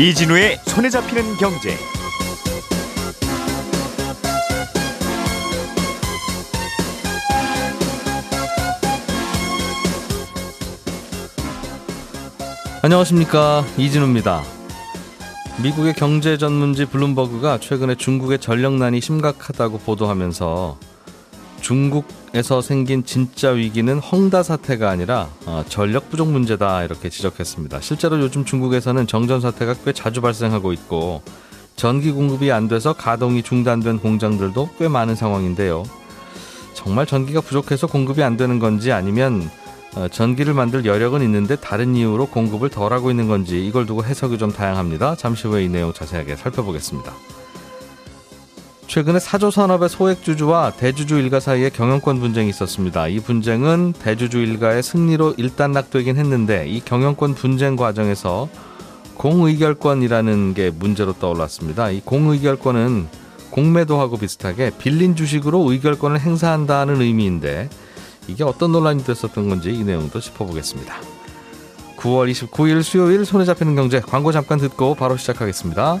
이진우의 손에 잡히는 경제. 안녕하십니까 이진우입니다. 미국의 경제 전문지 블룸버그가 최근에 중국의 전력난이 심각하다고 보도하면서 중국에서 생긴 진짜 위기는 헝다 사태가 아니라 어, 전력 부족 문제다 이렇게 지적했습니다. 실제로 요즘 중국에서는 정전 사태가 꽤 자주 발생하고 있고 전기 공급이 안 돼서 가동이 중단된 공장들도 꽤 많은 상황인데요. 정말 전기가 부족해서 공급이 안 되는 건지 아니면 어, 전기를 만들 여력은 있는데 다른 이유로 공급을 덜 하고 있는 건지 이걸 두고 해석이 좀 다양합니다. 잠시 후에 이 내용 자세하게 살펴보겠습니다. 최근에 사조 산업의 소액주주와 대주주 일가 사이에 경영권 분쟁이 있었습니다. 이 분쟁은 대주주 일가의 승리로 일단락되긴 했는데 이 경영권 분쟁 과정에서 공의결권이라는 게 문제로 떠올랐습니다. 이 공의결권은 공매도하고 비슷하게 빌린 주식으로 의결권을 행사한다는 의미인데 이게 어떤 논란이 됐었던 건지 이 내용도 짚어보겠습니다. 9월 29일 수요일 손에 잡히는 경제 광고 잠깐 듣고 바로 시작하겠습니다.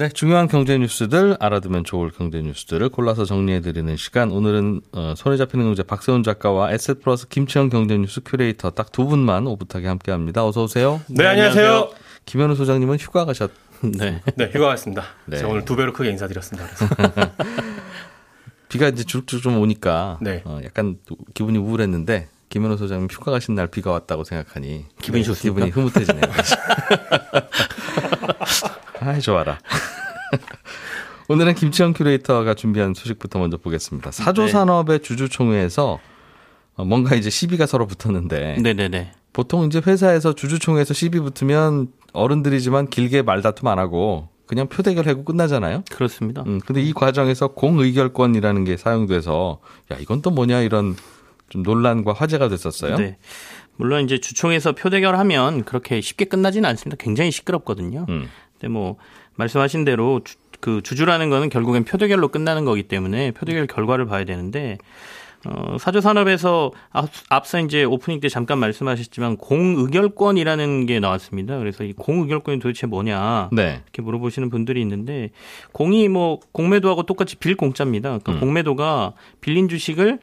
네, 중요한 경제 뉴스들 알아두면 좋을 경제 뉴스들을 골라서 정리해 드리는 시간. 오늘은 어, 손에 잡히는 경제 박세훈 작가와 에셋 플러스 김치영 경제 뉴스 큐레이터 딱 두 분만 오붓하게 함께 합니다. 어서 오세요. 네, 안녕하세요. 김현우 소장님은 휴가 가셨 네. 네, 휴가 갔습니다. 네. 제가 오늘 두 배로 크게 인사드렸습니다. 비가 이제 주룩주룩 좀 오니까 네. 어, 약간 또 기분이 우울했는데 김현우 소장님 휴가 가신 날 비가 왔다고 생각하니 기분이 네, 좋습니까? 기분이 흐뭇해지네요. 아이 좋아라. 오늘은 김치영 큐레이터가 준비한 소식부터 먼저 보겠습니다. 사조산업의 주주총회에서 어, 뭔가 이제 시비가 서로 붙었는데 네네네. 보통 이제 회사에서 주주총회에서 시비 붙으면 어른들이지만 길게 말다툼 안 하고 그냥 표대결하고 끝나잖아요. 그렇습니다. 음, 근데 이 과정에서 공의결권이라는 게 사용돼서 야 이건 또 뭐냐 이런 좀 논란과 화제가 됐었어요. 네. 물론 이제 주총에서 표대결하면 그렇게 쉽게 끝나지는 않습니다. 굉장히 시끄럽거든요. 음. 근데 뭐 말씀하신 대로 주, 그 주주라는 거는 결국엔 표대결로 끝나는 거기 때문에 표대결 결과를 봐야 되는데 어, 사조 산업에서 앞, 앞서 이제 오프닝 때 잠깐 말씀하셨지만 공의결권이라는 게 나왔습니다. 그래서 이 공의결권이 도대체 뭐냐 네. 이렇게 물어보시는 분들이 있는데 공이 뭐 공매도하고 똑같이 빌 공짜입니다. 그러니까 음. 공매도가 빌린 주식을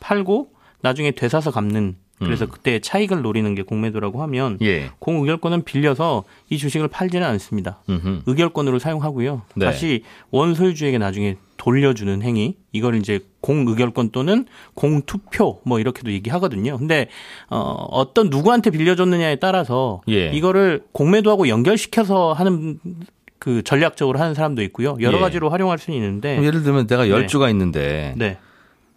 팔고 나중에 되사서 갚는 그래서 그때 차익을 노리는 게 공매도라고 하면 예. 공의결권은 빌려서 이 주식을 팔지는 않습니다. 음흠. 의결권으로 사용하고요. 네. 다시 원소유주에게 나중에 돌려주는 행위 이걸 이제 공의결권 또는 공투표 뭐 이렇게도 얘기하거든요. 근데 어 어떤 누구한테 빌려줬느냐에 따라서 예. 이거를 공매도하고 연결시켜서 하는 그 전략적으로 하는 사람도 있고요. 여러 예. 가지로 활용할 수는 있는데 예를 들면 내가 열 네. 주가 있는데 네.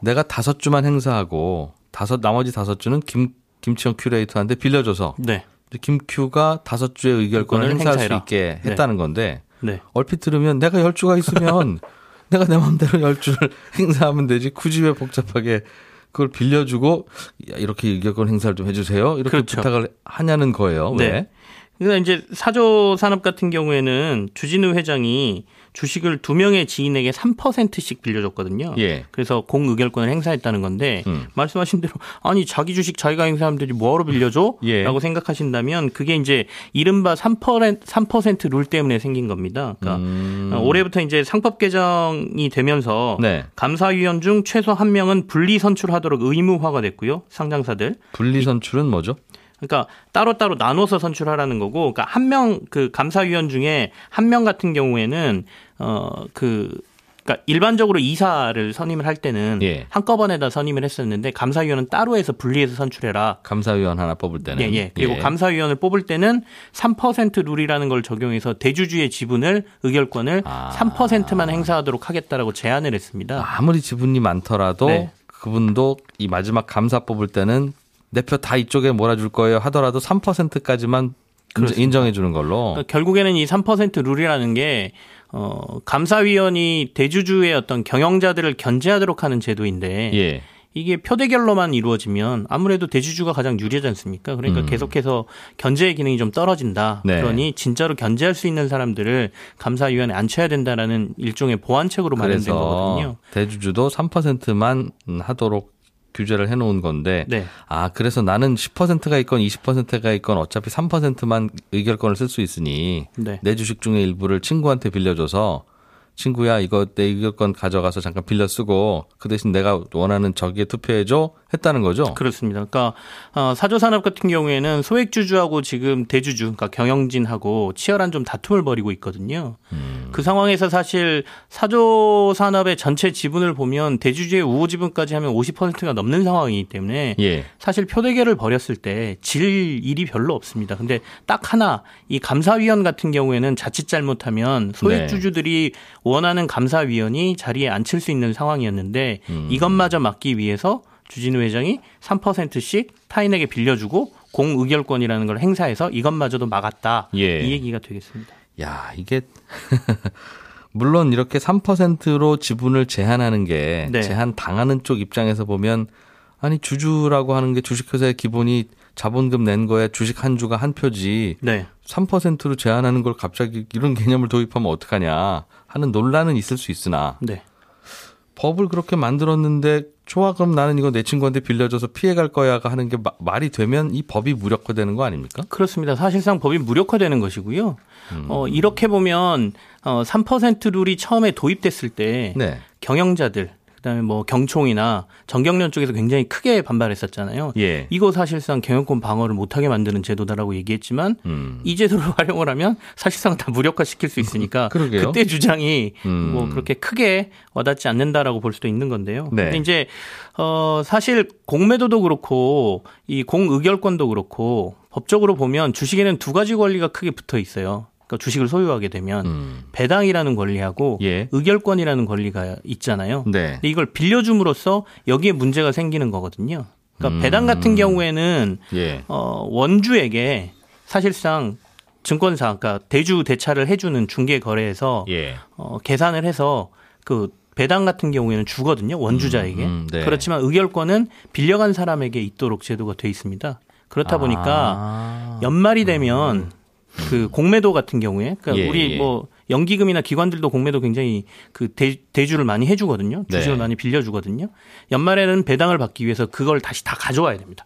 내가 다섯 주만 행사하고 다섯 나머지 다섯 주는 김 김치영 큐레이터한테 빌려줘서 네. 김큐가 다섯 주의 의결권을 행사할 수 행사해라. 있게 네. 했다는 건데 네. 얼핏 들으면 내가 열 주가 있으면 내가 내 마음대로 열 주를 행사하면 되지 굳이 왜 복잡하게 그걸 빌려주고 야, 이렇게 의결권 행사를 좀 해주세요 이렇게 그렇죠. 부탁을 하냐는 거예요. 왜? 네. 그러니까 이제 사조 산업 같은 경우에는 주진우 회장이 주식을 두 명의 지인에게 3%씩 빌려줬거든요. 예. 그래서 공의결권을 행사했다는 건데 음. 말씀하신 대로 아니 자기 주식 자기가 행사하면 되지 뭐하러 빌려줘? 예. 라고 생각하신다면 그게 이제 이른바 3%, 3%룰 때문에 생긴 겁니다. 그러니까 음. 어, 올해부터 이제 상법 개정이 되면서 네. 감사위원 중 최소 한 명은 분리 선출하도록 의무화가 됐고요. 상장사들. 분리 선출은 뭐죠? 그러니까 따로따로 나눠서 선출하라는 거고, 그러니까 한 명 그 감사위원 중에 한 명 같은 경우에는 어그 그러니까 일반적으로 이사를 선임을 할 때는 예. 한꺼번에다 선임을 했었는데 감사위원은 따로 해서 분리해서 선출해라. 감사위원 하나 뽑을 때는 예, 예. 그리고 감사위원을 뽑을 때는 3% 룰이라는 걸 적용해서 대주주의 지분을 의결권을 아. 3%만 행사하도록 하겠다라고 제안을 했습니다. 아무리 지분이 많더라도 네. 그분도 이 마지막 감사 뽑을 때는 내 표 다 이쪽에 몰아줄 거예요 하더라도 3%까지만 그렇습니다. 인정해 주는 걸로. 그러니까 결국에는 이 3% 룰이라는 게 어, 감사위원이 대주주의 어떤 경영자들을 견제하도록 하는 제도인데 예. 이게 표대결로만 이루어지면 아무래도 대주주가 가장 유리하지 않습니까? 그러니까 음. 계속해서 견제의 기능이 좀 떨어진다. 네. 그러니 진짜로 견제할 수 있는 사람들을 감사위원회에 앉혀야 된다라는 일종의 보완책으로 마련된 거거든요. 대주주도 3%만 하도록 규제를 해놓은 건데 네. 아 그래서 나는 10%가 있건 20%가 있건 어차피 3%만 의결권을 쓸 수 있으니 네. 내 주식 중에 일부를 친구한테 빌려줘서 친구야 이거 내 의결권 가져가서 잠깐 빌려 쓰고 그 대신 내가 원하는 저기에 투표해 줘 했다는 거죠. 그렇습니다. 그러니까 어, 사조 산업 같은 경우에는 소액 주주하고 지금 대주주, 그러니까 경영진하고 치열한 좀 다툼을 벌이고 있거든요. 음. 그 상황에서 사실 사조 산업의 전체 지분을 보면 대주주의 우호 지분까지 하면 50%가 넘는 상황이기 때문에 예. 사실 표대결을 벌였을 때 질 일이 별로 없습니다. 근데 딱 하나 이 감사위원 같은 경우에는 자칫 잘못하면 소액 주주들이 원하는 감사위원이 자리에 앉힐 수 있는 상황이었는데 음. 이것마저 막기 위해서 주진우 회장이 3%씩 타인에게 빌려주고 공의결권이라는 걸 행사해서 이것마저도 막았다. 예. 이 얘기가 되겠습니다. 야 이게 물론 이렇게 3%로 지분을 제한하는 게 네. 제한 당하는 쪽 입장에서 보면 아니 주주라고 하는 게 주식회사의 기본이 자본금 낸 거에 주식 한 주가 한 표지 네. 3%로 제한하는 걸 갑자기 이런 개념을 도입하면 어떡하냐 하는 논란은 있을 수 있으나 네. 법을 그렇게 만들었는데 좋아 그럼 나는 이거 내 친구한테 빌려줘서 피해갈 거야가 하는 게 마- 말이 되면 이 법이 무력화되는 거 아닙니까? 그렇습니다. 사실상 법이 무력화되는 것이고요. 음. 어, 이렇게 보면 어, 3% 룰이 처음에 도입됐을 때 네. 경영자들 그다음에 뭐 경총이나 정경련 쪽에서 굉장히 크게 반발했었잖아요. 예. 이거 사실상 경영권 방어를 못하게 만드는 제도다라고 얘기했지만 음. 이 제도를 활용을 하면 사실상 다 무력화시킬 수 있으니까 그러게요. 그때 주장이 음. 뭐 그렇게 크게 와닿지 않는다라고 볼 수도 있는 건데요. 네. 근데 이제 어 사실 공매도도 그렇고 이 공의결권도 그렇고 법적으로 보면 주식에는 두 가지 권리가 크게 붙어 있어요. 그러니까 주식을 소유하게 되면 음. 배당이라는 권리하고 예. 의결권이라는 권리가 있잖아요. 네. 근데 이걸 빌려줌으로써 여기에 문제가 생기는 거거든요. 그러니까 음. 배당 같은 경우에는 예. 어, 원주에게 사실상 증권사, 그러니까 대주 대차를 해주는 중개 거래에서 예. 어, 계산을 해서 그 배당 같은 경우에는 주거든요 원주자에게. 음, 음, 네. 그렇지만 의결권은 빌려간 사람에게 있도록 제도가 돼 있습니다. 그렇다 보니까 아. 연말이 되면 그 공매도 같은 경우에 그러니까 예, 우리 예. 뭐 연기금이나 기관들도 공매도 굉장히 그 대, 대주를 많이 해주거든요. 주식을 네. 많이 빌려주거든요. 연말에는 배당을 받기 위해서 그걸 다시 다 가져와야 됩니다.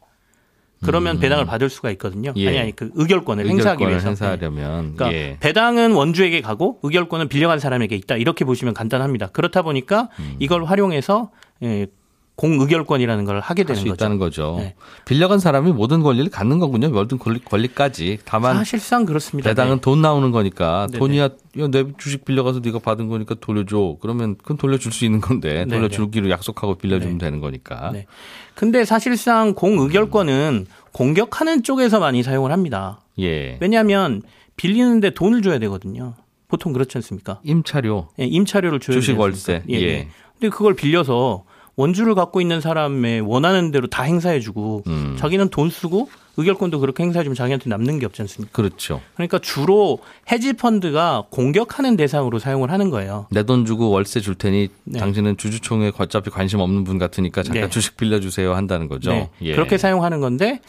그러면 배당을 받을 수가 있거든요. 음. 예. 아니 아니 그 의결권을 행사하기 의결권을 위해서. 네. 행사하려면 그러니까 예. 배당은 원주에게 가고 의결권은 빌려간 사람에게 있다. 이렇게 보시면 간단합니다. 그렇다 보니까 음. 이걸 활용해서 예, 공의결권이라는 걸 하게 할 되는 수 거죠. 있다는 거죠. 네. 빌려간 사람이 모든 권리를 갖는 거군요. 모든 권리, 권리 까지. 다만 사실상 그렇습니다. 배당은 네. 돈 나오는 거니까 네네. 돈이야 야, 내 주식 빌려가서 네가 받은 거니까 돌려줘. 그러면 그건 돌려줄 수 있는 건데 네네. 돌려주기로 약속하고 빌려주면 네. 되는 거니까. 네. 근데 사실상 공의결권은 공격하는 쪽에서 많이 사용을 합니다. 예. 왜냐하면 빌리는데 돈을 줘야 되거든요. 보통 그렇지 않습니까? 임차료, 예, 임차료를 줘야 주식 월세. 예. 예. 예. 근데 그걸 빌려서 원주를 갖고 있는 사람의 원하는 대로 다 행사해주고 음. 자기는 돈 쓰고 의결권도 그렇게 행사해주면 자기한테 남는 게 없지 않습니까? 그렇죠. 그러니까 주로 헤지 펀드가 공격하는 대상으로 사용을 하는 거예요. 내 돈 주고 월세 줄 테니 네. 당신은 주주총회 어차피 관심 없는 분 같으니까 잠깐 네. 주식 빌려주세요 한다는 거죠. 네. 예. 그렇게 사용하는 건데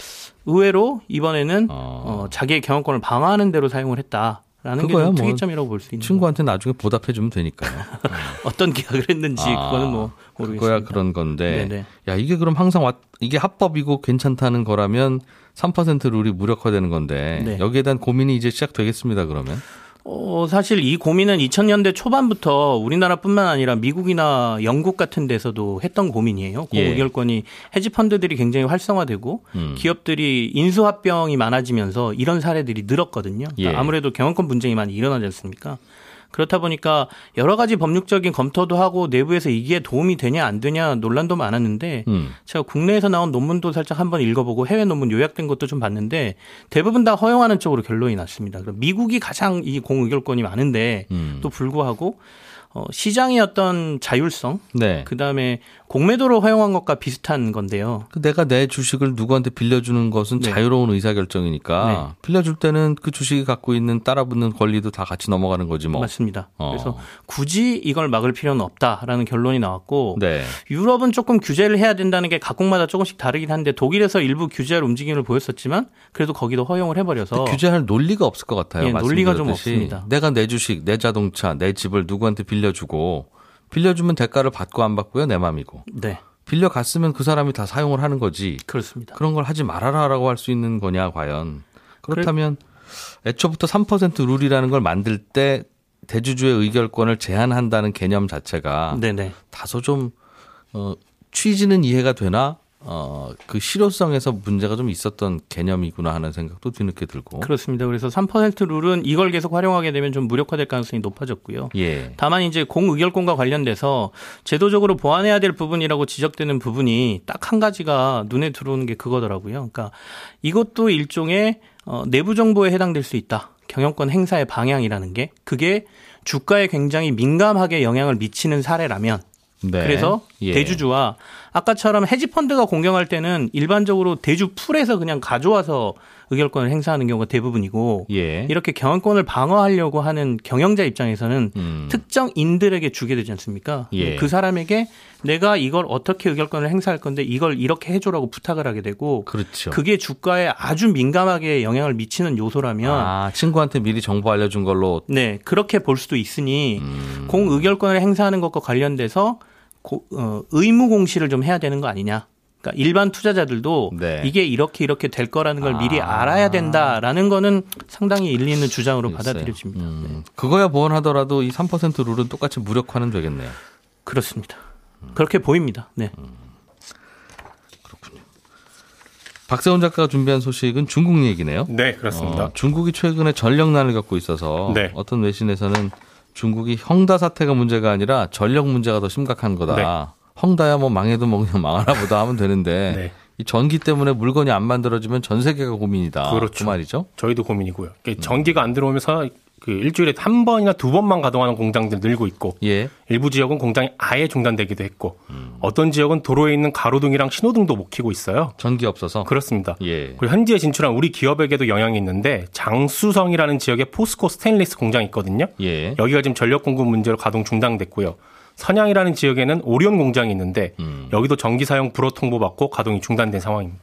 의외로 이번에는 어. 어, 자기의 경영권을 방어하는 대로 사용을 했다 라는 게뭐 특이점이라고 볼 수 있는. 친구한테 나중에 보답해 주면 되니까요. 어떤 계약을 했는지 아, 그거는 뭐 모르겠습니다. 그거야 그런 건데. 네네. 야 이게 그럼 항상 왔, 이게 합법이고 괜찮다는 거라면 3% 룰이 무력화되는 건데 네. 여기에 대한 고민이 이제 시작되겠습니다. 그러면. 어, 사실 이 고민은 2000년대 초반부터 우리나라뿐만 아니라 미국이나 영국 같은 데서도 했던 고민이에요. 예. 공의결권이 헤지펀드들이 굉장히 활성화되고 음. 기업들이 인수합병이 많아지면서 이런 사례들이 늘었거든요. 예. 그러니까 아무래도 경영권 분쟁이 많이 일어나지 않습니까? 그렇다 보니까 여러 가지 법률적인 검토도 하고 내부에서 이게 도움이 되냐 안 되냐 논란도 많았는데 음. 제가 국내에서 나온 논문도 살짝 한번 읽어보고 해외 논문 요약된 것도 좀 봤는데 대부분 다 허용하는 쪽으로 결론이 났습니다. 그럼 미국이 가장 이 공의결권이 많은데 음. 또 불구하고 어, 시장의 어떤 자율성, 네. 그 다음에 공매도로 허용한 것과 비슷한 건데요. 그 내가 내 주식을 누구한테 빌려주는 것은 네. 자유로운 의사결정이니까 빌려줄 때는 그 주식이 갖고 있는 따라붙는 권리도 다 같이 넘어가는 거지 뭐. 맞습니다. 어. 그래서 굳이 이걸 막을 필요는 없다라는 결론이 나왔고 네. 유럽은 조금 규제를 해야 된다는 게 각국마다 조금씩 다르긴 한데 독일에서 일부 규제할 움직임을 보였었지만 그래도 거기도 허용을 해버려서 규제할 논리가 없을 것 같아요. 예, 논리가 좀. 없습니다. 내가 내 주식, 내 자동차, 내 집을 누구한테 빌려 주고 빌려주면 대가를 받고 안 받고요 내 맘이고 네 빌려갔으면 그 사람이 다 사용을 하는 거지. 그렇습니다. 그런 걸 하지 말아라라고 할 수 있는 거냐 과연. 그렇다면 애초부터 3% 룰이라는 걸 만들 때 대주주의 의결권을 제한한다는 개념 자체가 네네 다소 좀 어, 취지는 이해가 되나 어, 그 실효성에서 문제가 좀 있었던 개념이구나 하는 생각도 뒤늦게 들고. 그렇습니다. 그래서 3% 룰은 이걸 계속 활용하게 되면 좀 무력화될 가능성이 높아졌고요. 예. 다만 이제 공의결권과 관련돼서 제도적으로 보완해야 될 부분이라고 지적되는 부분이 딱 한 가지가 눈에 들어오는 게 그거더라고요. 그러니까 이것도 일종의 어, 내부 정보에 해당될 수 있다. 경영권 행사의 방향이라는 게 그게 주가에 굉장히 민감하게 영향을 미치는 사례라면 네. 그래서 예. 대주주와 아까처럼 헤지펀드가 공경할 때는 일반적으로 대주 풀에서 그냥 가져와서 의결권을 행사하는 경우가 대부분이고 예. 이렇게 경영권을 방어하려고 하는 경영자 입장에서는 음. 특정인들에게 주게 되지 않습니까? 예. 그 사람에게 내가 이걸 어떻게 의결권을 행사할 건데 이걸 이렇게 해줘라고 부탁을 하게 되고 그렇죠. 그게 주가에 아주 민감하게 영향을 미치는 요소라면 아, 친구한테 미리 정보 알려준 걸로 네 그렇게 볼 수도 있으니 음. 공 의결권을 행사하는 것과 관련돼서 고- 어, 의무 공시를 좀 해야 되는 거 아니냐. 그러니까 일반 투자자들도 네. 이게 이렇게 이렇게 될 거라는 걸 미리 아. 알아야 된다라는 거는 상당히 일리 있는 주장으로 있어요. 받아들여집니다. 네. 음, 그거야 보완하더라도 이 3% 룰은 똑같이 무력화는 되겠네요. 그렇습니다. 그렇게 보입니다. 네. 박세훈 작가가 준비한 소식은 중국 얘기네요. 네, 그렇습니다. 어, 중국이 최근에 전력난을 겪고 있어서 네. 어떤 외신에서는 중국이 헝다 사태가 문제가 아니라 전력 문제가 더 심각한 거다. 네. 헝다야 뭐 망해도 뭐 그냥 망하나 보다 하면 되는데 네. 이 전기 때문에 물건이 안 만들어지면 전 세계가 고민이다. 그렇죠. 그 말이죠. 저희도 고민이고요. 음. 이게 전기가 안 들어오면서 그 일주일에 한 번이나 두 번만 가동하는 공장들 늘고 있고 예. 일부 지역은 공장이 아예 중단되기도 했고 음. 어떤 지역은 도로에 있는 가로등이랑 신호등도 못 켜고 있어요. 전기 없어서. 그렇습니다. 예. 그리고 현지에 진출한 우리 기업에게도 영향이 있는데 장수성이라는 지역에 포스코 스테인리스 공장이 있거든요. 예. 여기가 지금 전력 공급 문제로 가동 중단됐고요. 선양이라는 지역에는 오리온 공장이 있는데 음. 여기도 전기 사용 불허 통보받고 가동이 중단된 상황입니다.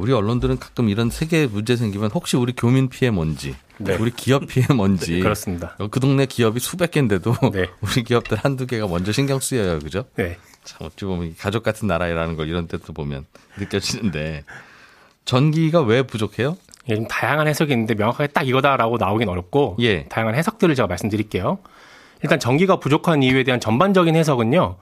우리 언론들은 가끔 이런 세계 문제 생기면 혹시 우리 교민 피해 뭔지, 네. 우리 기업 피해 뭔지. 그렇습니다. 그 동네 기업이 수백 개인데도 네. 우리 기업들 한두 개가 먼저 신경 쓰여요. 그죠? 네. 참 어찌 보면 가족 같은 나라라는 걸 이런 때도 보면 느껴지는데 전기가 왜 부족해요? 예, 좀 다양한 해석이 있는데 명확하게 딱 이거다라고 나오긴 어렵고 예. 다양한 해석들을 제가 말씀드릴게요. 일단 전기가 부족한 이유에 대한 전반적인 해석은요.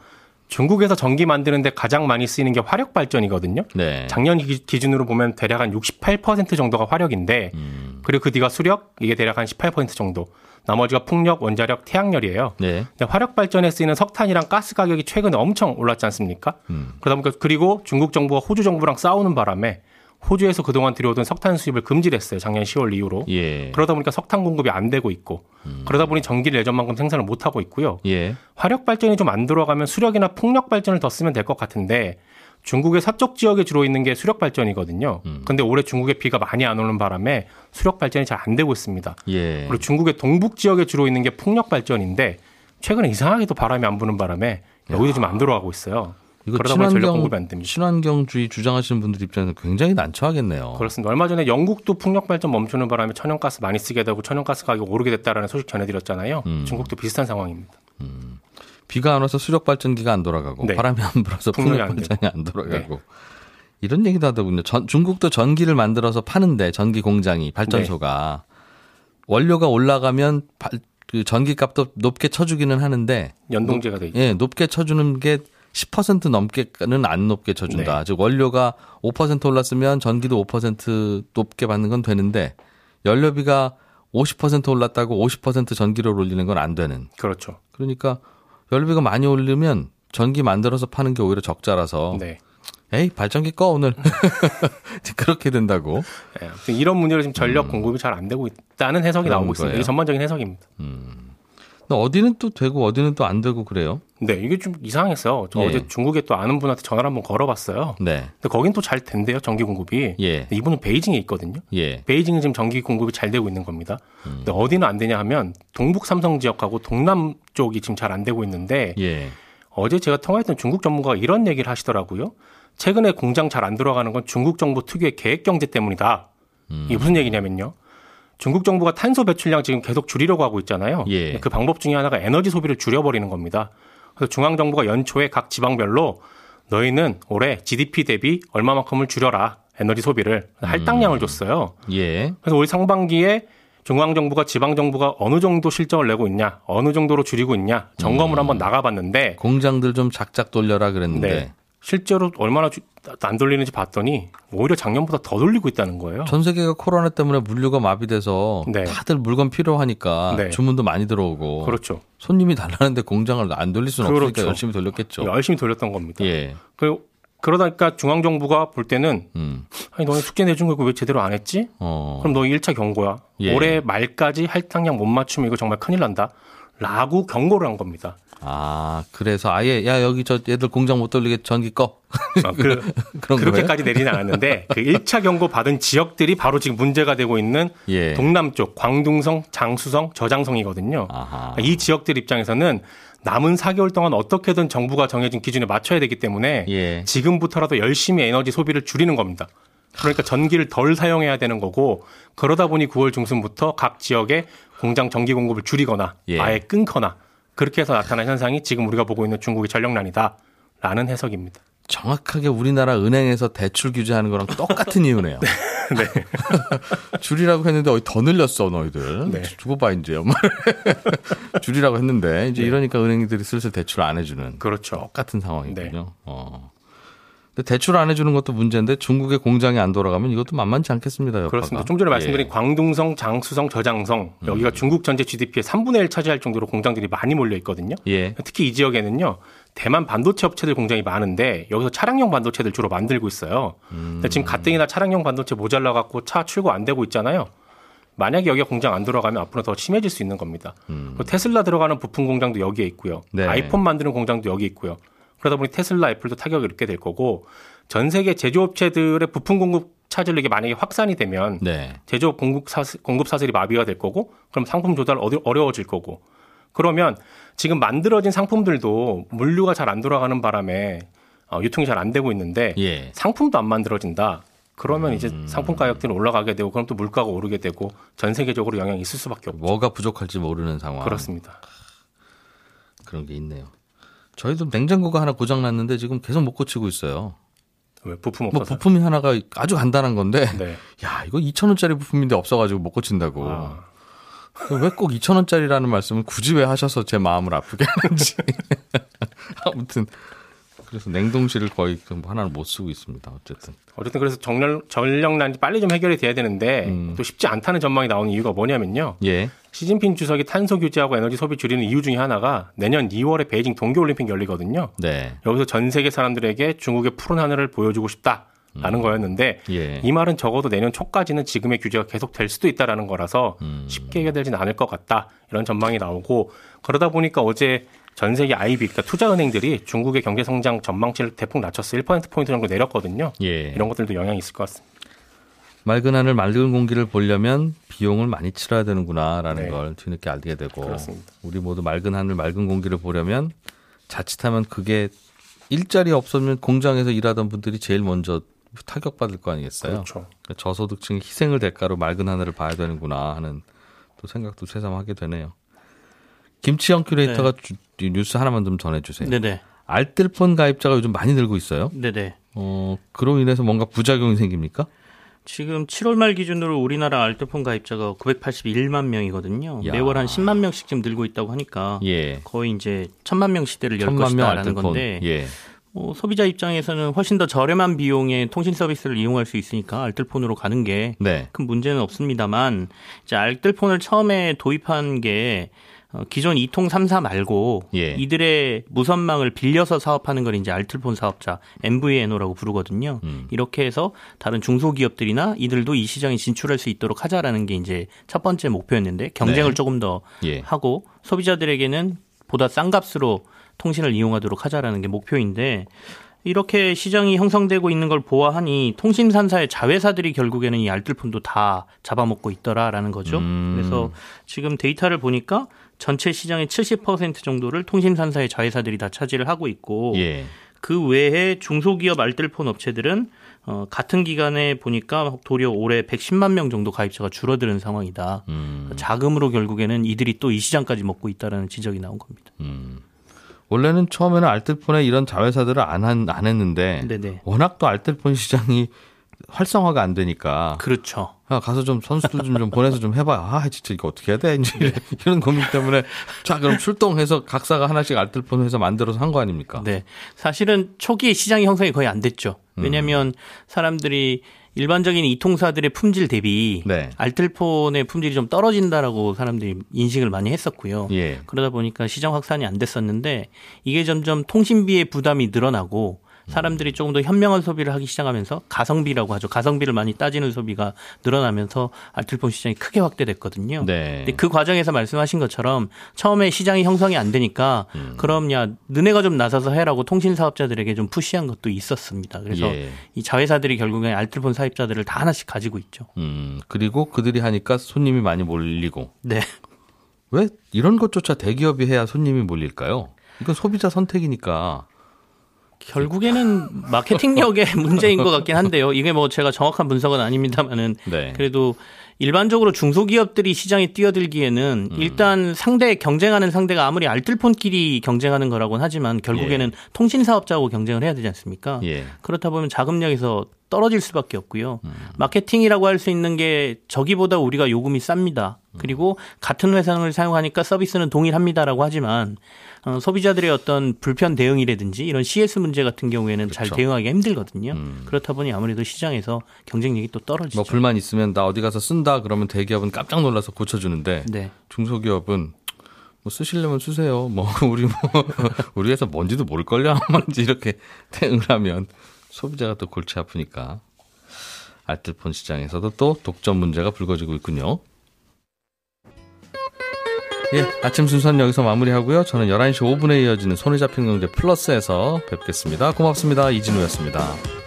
중국에서 전기 만드는데 가장 많이 쓰이는 게 화력 발전이거든요. 네. 작년 기- 기준으로 보면 대략 한 68% 정도가 화력인데 음. 그리고 그 뒤가 수력 이게 대략 한 18% 정도. 나머지가 풍력, 원자력, 태양열이에요. 네. 근데 화력 발전에 쓰이는 석탄이랑 가스 가격이 최근에 엄청 올랐지 않습니까? 음. 그러다 보니까 그리고 중국 정부가 호주 정부랑 싸우는 바람에 호주에서 그동안 들여오던 석탄 수입을 금지를 했어요. 작년 10월 이후로. 예. 그러다 보니까 석탄 공급이 안 되고 있고 그러다 보니 전기를 예전만큼 생산을 못 하고 있고요. 예. 화력 발전이 좀 안 들어가면 수력이나 풍력 발전을 더 쓰면 될 것 같은데 중국의 서쪽 지역에 주로 있는 게 수력 발전이거든요. 근데 올해 중국에 비가 많이 안 오는 바람에 수력 발전이 잘 안 되고 있습니다. 예. 그리고 중국의 동북 지역에 주로 있는 게 풍력 발전인데 최근에 이상하게도 바람이 안 부는 바람에 여기도 좀 안 들어가고 있어요. 이거 그러다 보니 전력 친환경 공급이 안 됩니다. 친환경주의 주장하시는 분들 입장에서 굉장히 난처하겠네요. 그렇습니다. 얼마 전에 영국도 풍력 발전 멈추는 바람에 천연가스 많이 쓰게 되고 천연가스 가격 오르게 됐다라는 소식 전해드렸잖아요. 음. 중국도 비슷한 상황입니다. 비가 안 와서 수력 발전기가 안 돌아가고 네. 바람이 안 불어서 풍력 안 네. 발전이 안 돌아가고 이런 얘기도 하더군요. 전- 중국도 전기를 만들어서 파는데 전기 공장이 발전소가 네. 원료가 올라가면 발- 그 전기값도 높게 쳐주기는 하는데 연동제가 돼 있죠. 예, 높게 쳐주는 게 10% 넘게는 안 높게 쳐준다. 네. 즉 원료가 5% 올랐으면 전기도 5% 높게 받는 건 되는데 연료비가 50% 올랐다고 50% 전기를 올리는 건 안 되는. 그렇죠. 그러니까 연료비가 많이 오르면 전기 만들어서 파는 게 오히려 적자라서 네. 에이 발전기 꺼 오늘 그렇게 된다고. 예, 아무튼 이런 문제로 지금 전력 공급이 잘 안 되고 있다는 해석이 음. 나오고 있습니다. 거예요. 이게 전반적인 해석입니다. 근데 어디는 또 되고 어디는 또 안 되고 그래요. 네, 이게 좀 이상했어요. 저 예. 어제 중국에 또 아는 분한테 전화를 한번 걸어봤어요. 네. 근데 거긴 또 잘 된대요, 전기 공급이. 예. 이분은 베이징에 있거든요. 예. 베이징은 지금 전기 공급이 잘 되고 있는 겁니다. 음. 근데 어디는 안 되냐 하면 동북 삼성 지역하고 동남 쪽이 지금 잘 안 되고 있는데 예. 어제 제가 통화했던 중국 전문가가 이런 얘기를 하시더라고요. 최근에 공장 잘 안 들어가는 건 중국 정부 특유의 계획 경제 때문이다. 음. 이게 무슨 얘기냐면요. 중국 정부가 탄소 배출량 지금 계속 줄이려고 하고 있잖아요. 예. 그 방법 중에 하나가 에너지 소비를 줄여버리는 겁니다. 그래서 중앙 정부가 연초에 각 지방별로 너희는 올해 GDP 대비 얼마만큼을 줄여라 에너지 소비를 할당량을 줬어요. 예. 그래서 올 상반기에 중앙 정부가 지방 정부가 어느 정도 실적을 내고 있냐, 어느 정도로 줄이고 있냐 점검을 한번 나가봤는데 공장들 좀 작작 돌려라 그랬는데 네. 실제로 얼마나 주- 안 돌리는지 봤더니 오히려 작년보다 더 돌리고 있다는 거예요. 전 세계가 코로나 때문에 물류가 마비돼서 네. 다들 물건 필요하니까 네. 주문도 많이 들어오고 그렇죠. 손님이 달라는데 공장을 안 돌릴 수는 없으니까 그렇죠. 열심히 돌렸겠죠. 열심히 돌렸던 겁니다. 예. 그 그러다니까 중앙 정부가 볼 때는 음. 아니 너네 숙제 내준 거 이거 왜 제대로 안 했지? 어. 그럼 너 1차 경고야. 예. 올해 말까지 할당량 못 맞추면 이거 정말 큰일 난다. 라고 경고를 한 겁니다. 아, 그래서 아예 야 여기 저 애들 공장 못 돌리게 전기 꺼. 아, 그, 그런 그렇게까지 내리진 않았는데 그 1차 경고 받은 지역들이 바로 지금 문제가 되고 있는 예. 동남 쪽 광둥성, 장수성, 저장성이거든요. 아하. 이 지역들 입장에서는 남은 4개월 동안 어떻게든 정부가 정해진 기준에 맞춰야 되기 때문에 예. 지금부터라도 열심히 에너지 소비를 줄이는 겁니다. 그러니까 전기를 덜 사용해야 되는 거고 그러다 보니 9월 중순부터 각 지역에 공장 전기 공급을 줄이거나 예. 아예 끊거나 그렇게 해서 나타난 현상이 지금 우리가 보고 있는 중국의 전력난이다라는 해석입니다. 정확하게 우리나라 은행에서 대출 규제하는 거랑 똑같은 이유네요. 네. 줄이라고 했는데 어디 더 늘렸어 너희들. 네. 두고 봐 이제 엄마. 줄이라고 했는데 이제 이러니까 은행들이 슬슬 대출 안 해주는 그렇죠. 똑같은 상황이군요. 네. 어. 대출 안 해주는 것도 문제인데 중국의 공장이 안 돌아가면 이것도 만만치 않겠습니다. 여파가. 그렇습니다. 좀 전에 말씀드린 예. 음. 광둥성, 장수성, 저장성 여기가 중국 전체 GDP의 3분의 1 차지할 정도로 공장들이 많이 몰려 있거든요. 예. 특히 이 지역에는요. 대만 반도체 업체들 공장이 많은데 여기서 차량용 반도체들 주로 만들고 있어요. 근데 지금 가뜩이나 차량용 반도체 모자라 갖고 차 출고 안 되고 있잖아요. 만약에 여기가 공장 안 들어가면 앞으로 더 심해질 수 있는 겁니다. 그리고 테슬라 들어가는 부품 공장도 여기에 있고요. 네. 아이폰 만드는 공장도 여기 있고요. 그러다 보니 테슬라, 애플도 타격을 입게 될 거고 전 세계 제조업체들의 부품 공급 차질로 이게 만약에 확산이 되면 네. 제조업 공급 사슬, 공급 사슬이 마비가 될 거고 그럼 상품 조달 어려- 어려워질 거고 그러면 지금 만들어진 상품들도 물류가 잘 안 돌아가는 바람에 어, 유통이 잘 안 되고 있는데 예. 상품도 안 만들어진다. 그러면 이제 음. 상품 가격들이 올라가게 되고 그럼 또 물가가 오르게 되고 전 세계적으로 영향이 있을 수밖에 없죠. 뭐가 부족할지 모르는 상황. 그렇습니다. 그런 게 있네요. 저희도 냉장고가 하나 고장 났는데 지금 계속 못 고치고 있어요. 왜 부품 뭐 없어서. 부품이 하나가 아주 간단한 건데 네. 야 이거 2천 원짜리 부품인데 없어가지고 못 고친다고. 아. 왜꼭 2천 원짜리라는 말씀을 굳이 왜 하셔서 제 마음을 아프게 하는지. 아무튼 그래서 냉동실을 거의 그 하나를 못 쓰고 있습니다. 어쨌든. 어쨌든 그래서 전력, 전력난이 빨리 좀 해결이 돼야 되는데 음. 또 쉽지 않다는 전망이 나오는 이유가 뭐냐면요. 예. 시진핑 주석이 탄소 규제하고 에너지 소비 줄이는 이유 중에 하나가 내년 2월에 베이징 동계올림픽 열리거든요. 네. 여기서 전 세계 사람들에게 중국의 푸른 하늘을 보여주고 싶다 라는 거였는데 예. 이 말은 적어도 내년 초까지는 지금의 규제가 계속 될 수도 있다라는 거라서 음. 쉽게 해결되지는 않을 것 같다 이런 전망이 나오고 그러다 보니까 어제 전 세계 IB 그러니까 투자은행들이 중국의 경제 성장 전망치를 대폭 낮췄어 1% 포인트 정도 내렸거든요. 예. 이런 것들도 영향이 있을 것 같습니다. 맑은 하늘 맑은 공기를 보려면 비용을 많이 치러야 되는구나라는 네. 걸 뒤늦게 알게 되고 그렇습니다. 우리 모두 맑은 하늘 맑은 공기를 보려면 자칫하면 그게 일자리 없으면 공장에서 일하던 분들이 제일 먼저 타격받을 거 아니겠어요? 그렇죠. 저소득층의 희생을 대가로 맑은 하늘을 봐야 되는구나 하는 또 생각도 새삼하게 되네요. 김치영 큐레이터가 주- 이 뉴스 하나만 좀 전해주세요. 네네. 알뜰폰 가입자가 요즘 많이 늘고 있어요. 네네. 어, 그로 인해서 뭔가 부작용이 생깁니까? 지금 7월 말 기준으로 우리나라 알뜰폰 가입자가 981만 명이거든요. 야. 매월 한 10만 명씩 지금 늘고 있다고 하니까 예. 거의 이제 천만 명 시대를 열 것이다라는. 건데 예. 뭐 소비자 입장에서는 훨씬 더 저렴한 비용의 통신 서비스를 이용할 수 있으니까 알뜰폰으로 가는 게큰 네. 문제는 없습니다만 이제 알뜰폰을 처음에 도입한 게 어, 기존 이통 3사 말고 예. 이들의 무선망을 빌려서 사업하는 걸 이제 알뜰폰 사업자 MVNO라고 부르거든요. 음. 이렇게 해서 다른 중소기업들이나 이들도 이 시장에 진출할 수 있도록 하자라는 게 이제 첫 번째 목표였는데 경쟁을 네. 조금 더 예. 하고 소비자들에게는 보다 싼 값으로 통신을 이용하도록 하자라는 게 목표인데 이렇게 시장이 형성되고 있는 걸 보아하니 통신산사의 자회사들이 결국에는 이 알뜰폰도 다 잡아먹고 있더라라는 거죠. 음. 그래서 지금 데이터를 보니까 전체 시장의 70% 정도를 통신산사의 자회사들이 다 차지를 하고 있고 예. 그 외에 중소기업 알뜰폰 업체들은 어, 같은 기간에 보니까 도리어 올해 110만 명 정도 가입자가 줄어드는 상황이다. 음. 자금으로 결국에는 이들이 또 이 시장까지 먹고 있다라는 지적이 나온 겁니다. 음. 원래는 처음에는 알뜰폰에 이런 자회사들을 안, 한, 안 했는데 네네. 워낙 또 알뜰폰 시장이 활성화가 안 되니까 그렇죠. 야, 가서 좀 선수들 좀, 좀 보내서 좀 해봐. 아, 진짜 이거 어떻게 해야 돼? 이제 이런 고민 때문에 자, 그럼 출동해서 각사가 하나씩 알뜰폰 회사 만들어서 한 거 아닙니까? 네. 사실은 초기에 시장이 형성이 거의 안 됐죠. 음. 왜냐하면 사람들이 일반적인 이통사들의 품질 대비 네. 알뜰폰의 품질이 좀 떨어진다라고 사람들이 인식을 많이 했었고요. 예. 그러다 보니까 시장 확산이 안 됐었는데 이게 점점 통신비의 부담이 늘어나고 사람들이 조금 더 현명한 소비를 하기 시작하면서 가성비라고 하죠. 가성비를 많이 따지는 소비가 늘어나면서 알뜰폰 시장이 크게 확대됐거든요. 네. 근데 그 과정에서 말씀하신 것처럼 처음에 시장이 형성이 안 되니까 그럼 야 너네가 좀 나서서 해라고 통신 사업자들에게 좀 푸시한 것도 있었습니다. 그래서 예. 이 자회사들이 결국에 알뜰폰 사입자들을 다 하나씩 가지고 있죠. 음, 그리고 그들이 하니까 손님이 많이 몰리고. 네. 왜 이런 것조차 대기업이 해야 손님이 몰릴까요? 이건 소비자 선택이니까. 결국에는 마케팅력의 문제인 것 같긴 한데요. 이게 뭐 제가 정확한 분석은 아닙니다만은 네. 그래도 일반적으로 중소기업들이 시장에 뛰어들기에는 음. 일단 상대 경쟁하는 상대가 아무리 알뜰폰끼리 경쟁하는 거라고는 하지만 결국에는 통신 사업자하고 경쟁을 해야 되지 않습니까? 예. 그렇다 보면 자금력에서 떨어질 수밖에 없고요. 음. 마케팅이라고 할 수 있는 게 저기보다 우리가 요금이 쌉니다. 그리고 같은 회사를 사용하니까 서비스는 동일합니다라고 하지만 어, 소비자들의 어떤 불편 대응이라든지 이런 CS 문제 같은 경우에는 잘 그렇죠. 대응하기가 힘들거든요. 음. 그렇다 보니 아무래도 시장에서 경쟁력이 또 떨어지죠. 뭐 불만 있으면 나 어디 가서 쓴다 그러면 대기업은 깜짝 놀라서 고쳐주는데 네. 중소기업은 뭐 쓰시려면 쓰세요. 뭐 우리 뭐 우리 회사 뭔지도 모를걸요. 아마지 이렇게 대응을 하면 소비자가 또 골치 아프니까 알뜰폰 시장에서도 또 독점 문제가 불거지고 있군요. 예, 아침 순서는 여기서 마무리하고요. 저는 11시 5분에 이어지는 손에 잡힌 경제 플러스에서 뵙겠습니다. 고맙습니다. 이진우였습니다.